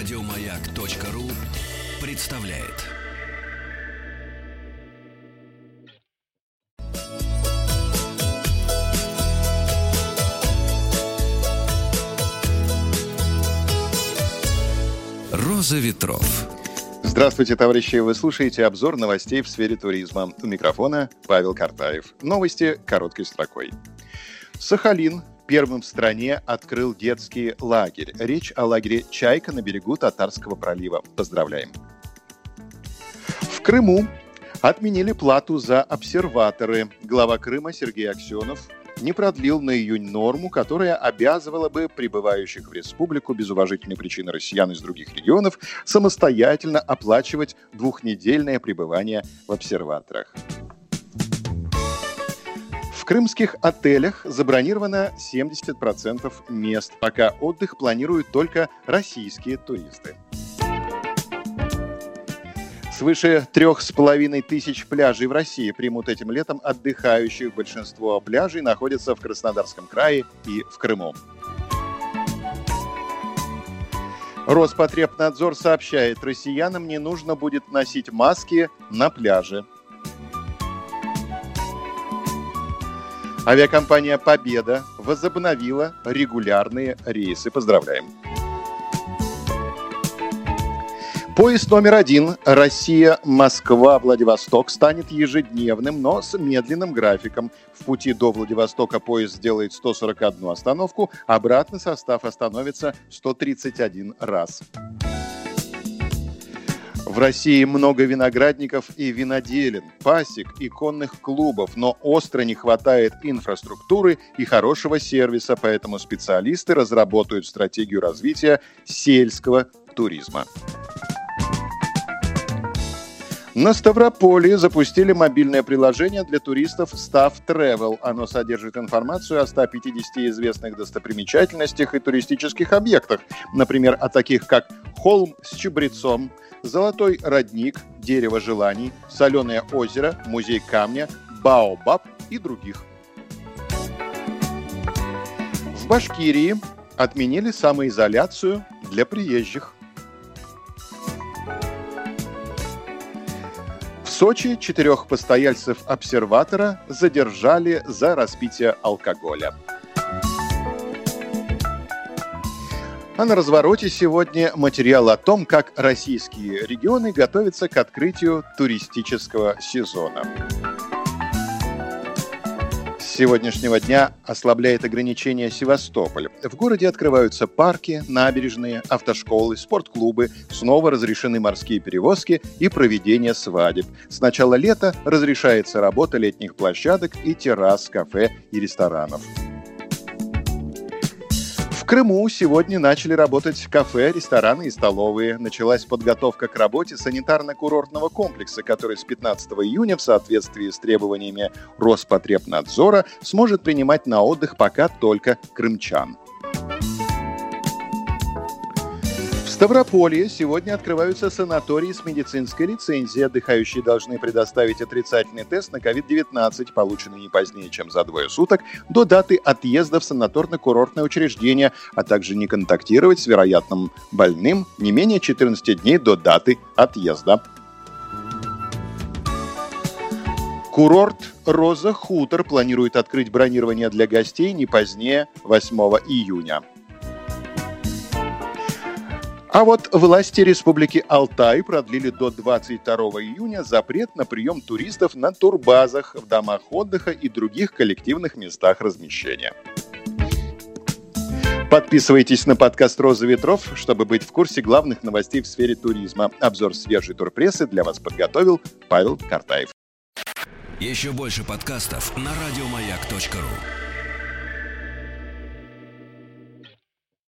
Радиомаяк.ру представляет. Роза ветров. Здравствуйте, товарищи! Вы слушаете обзор новостей в сфере туризма. У микрофона Павел Картаев. Новости короткой строкой. Сахалин первым в стране открыл детский лагерь. Речь о лагере «Чайка» на берегу Татарского пролива. Поздравляем! В Крыму отменили плату за обсерваторы. Глава Крыма Сергей Аксенов не продлил на июнь норму, которая обязывала бы прибывающих в республику без уважительной причины россиян из других регионов самостоятельно оплачивать двухнедельное пребывание в обсерваторах крымских отелях забронировано 70% мест, пока отдых планируют только российские туристы. Свыше трех с половиной тысяч пляжей в России примут этим летом отдыхающих. Большинство пляжей находятся в Краснодарском крае и в Крыму. Роспотребнадзор сообщает, россиянам не нужно будет носить маски на пляже. Авиакомпания «Победа» возобновила регулярные рейсы. Поздравляем! Поезд номер один Россия-Москва-Владивосток станет ежедневным, но с медленным графиком. В пути до Владивостока поезд сделает 141 остановку, обратно состав остановится 131 раз. В России много виноградников и виноделин, пасек и конных клубов, но остро не хватает инфраструктуры и хорошего сервиса, поэтому специалисты разработают стратегию развития сельского туризма. На Ставрополе запустили мобильное приложение для туристов Staff Travel. Оно содержит информацию о 150 известных достопримечательностях и туристических объектах. Например, о таких как холм с чабрецом, золотой родник, дерево желаний, соленое озеро, музей камня, Баобаб и других. В Башкирии отменили самоизоляцию для приезжих. Сочи четырех постояльцев обсерватора задержали за распитие алкоголя. А на развороте сегодня материал о том, как российские регионы готовятся к открытию туристического сезона сегодняшнего дня ослабляет ограничения Севастополь. В городе открываются парки, набережные, автошколы, спортклубы, снова разрешены морские перевозки и проведение свадеб. С начала лета разрешается работа летних площадок и террас, кафе и ресторанов. Крыму сегодня начали работать кафе, рестораны и столовые. Началась подготовка к работе санитарно-курортного комплекса, который с 15 июня в соответствии с требованиями Роспотребнадзора сможет принимать на отдых пока только крымчан. Ставрополье сегодня открываются санатории с медицинской лицензией. Отдыхающие должны предоставить отрицательный тест на COVID-19, полученный не позднее, чем за двое суток, до даты отъезда в санаторно-курортное учреждение, а также не контактировать с вероятным больным не менее 14 дней до даты отъезда. Курорт «Роза Хутор» планирует открыть бронирование для гостей не позднее 8 июня. А вот власти Республики Алтай продлили до 22 июня запрет на прием туристов на турбазах, в домах отдыха и других коллективных местах размещения. Подписывайтесь на подкаст «Роза ветров», чтобы быть в курсе главных новостей в сфере туризма. Обзор свежей турпрессы для вас подготовил Павел Картаев. Еще больше подкастов на радиомаяк.ру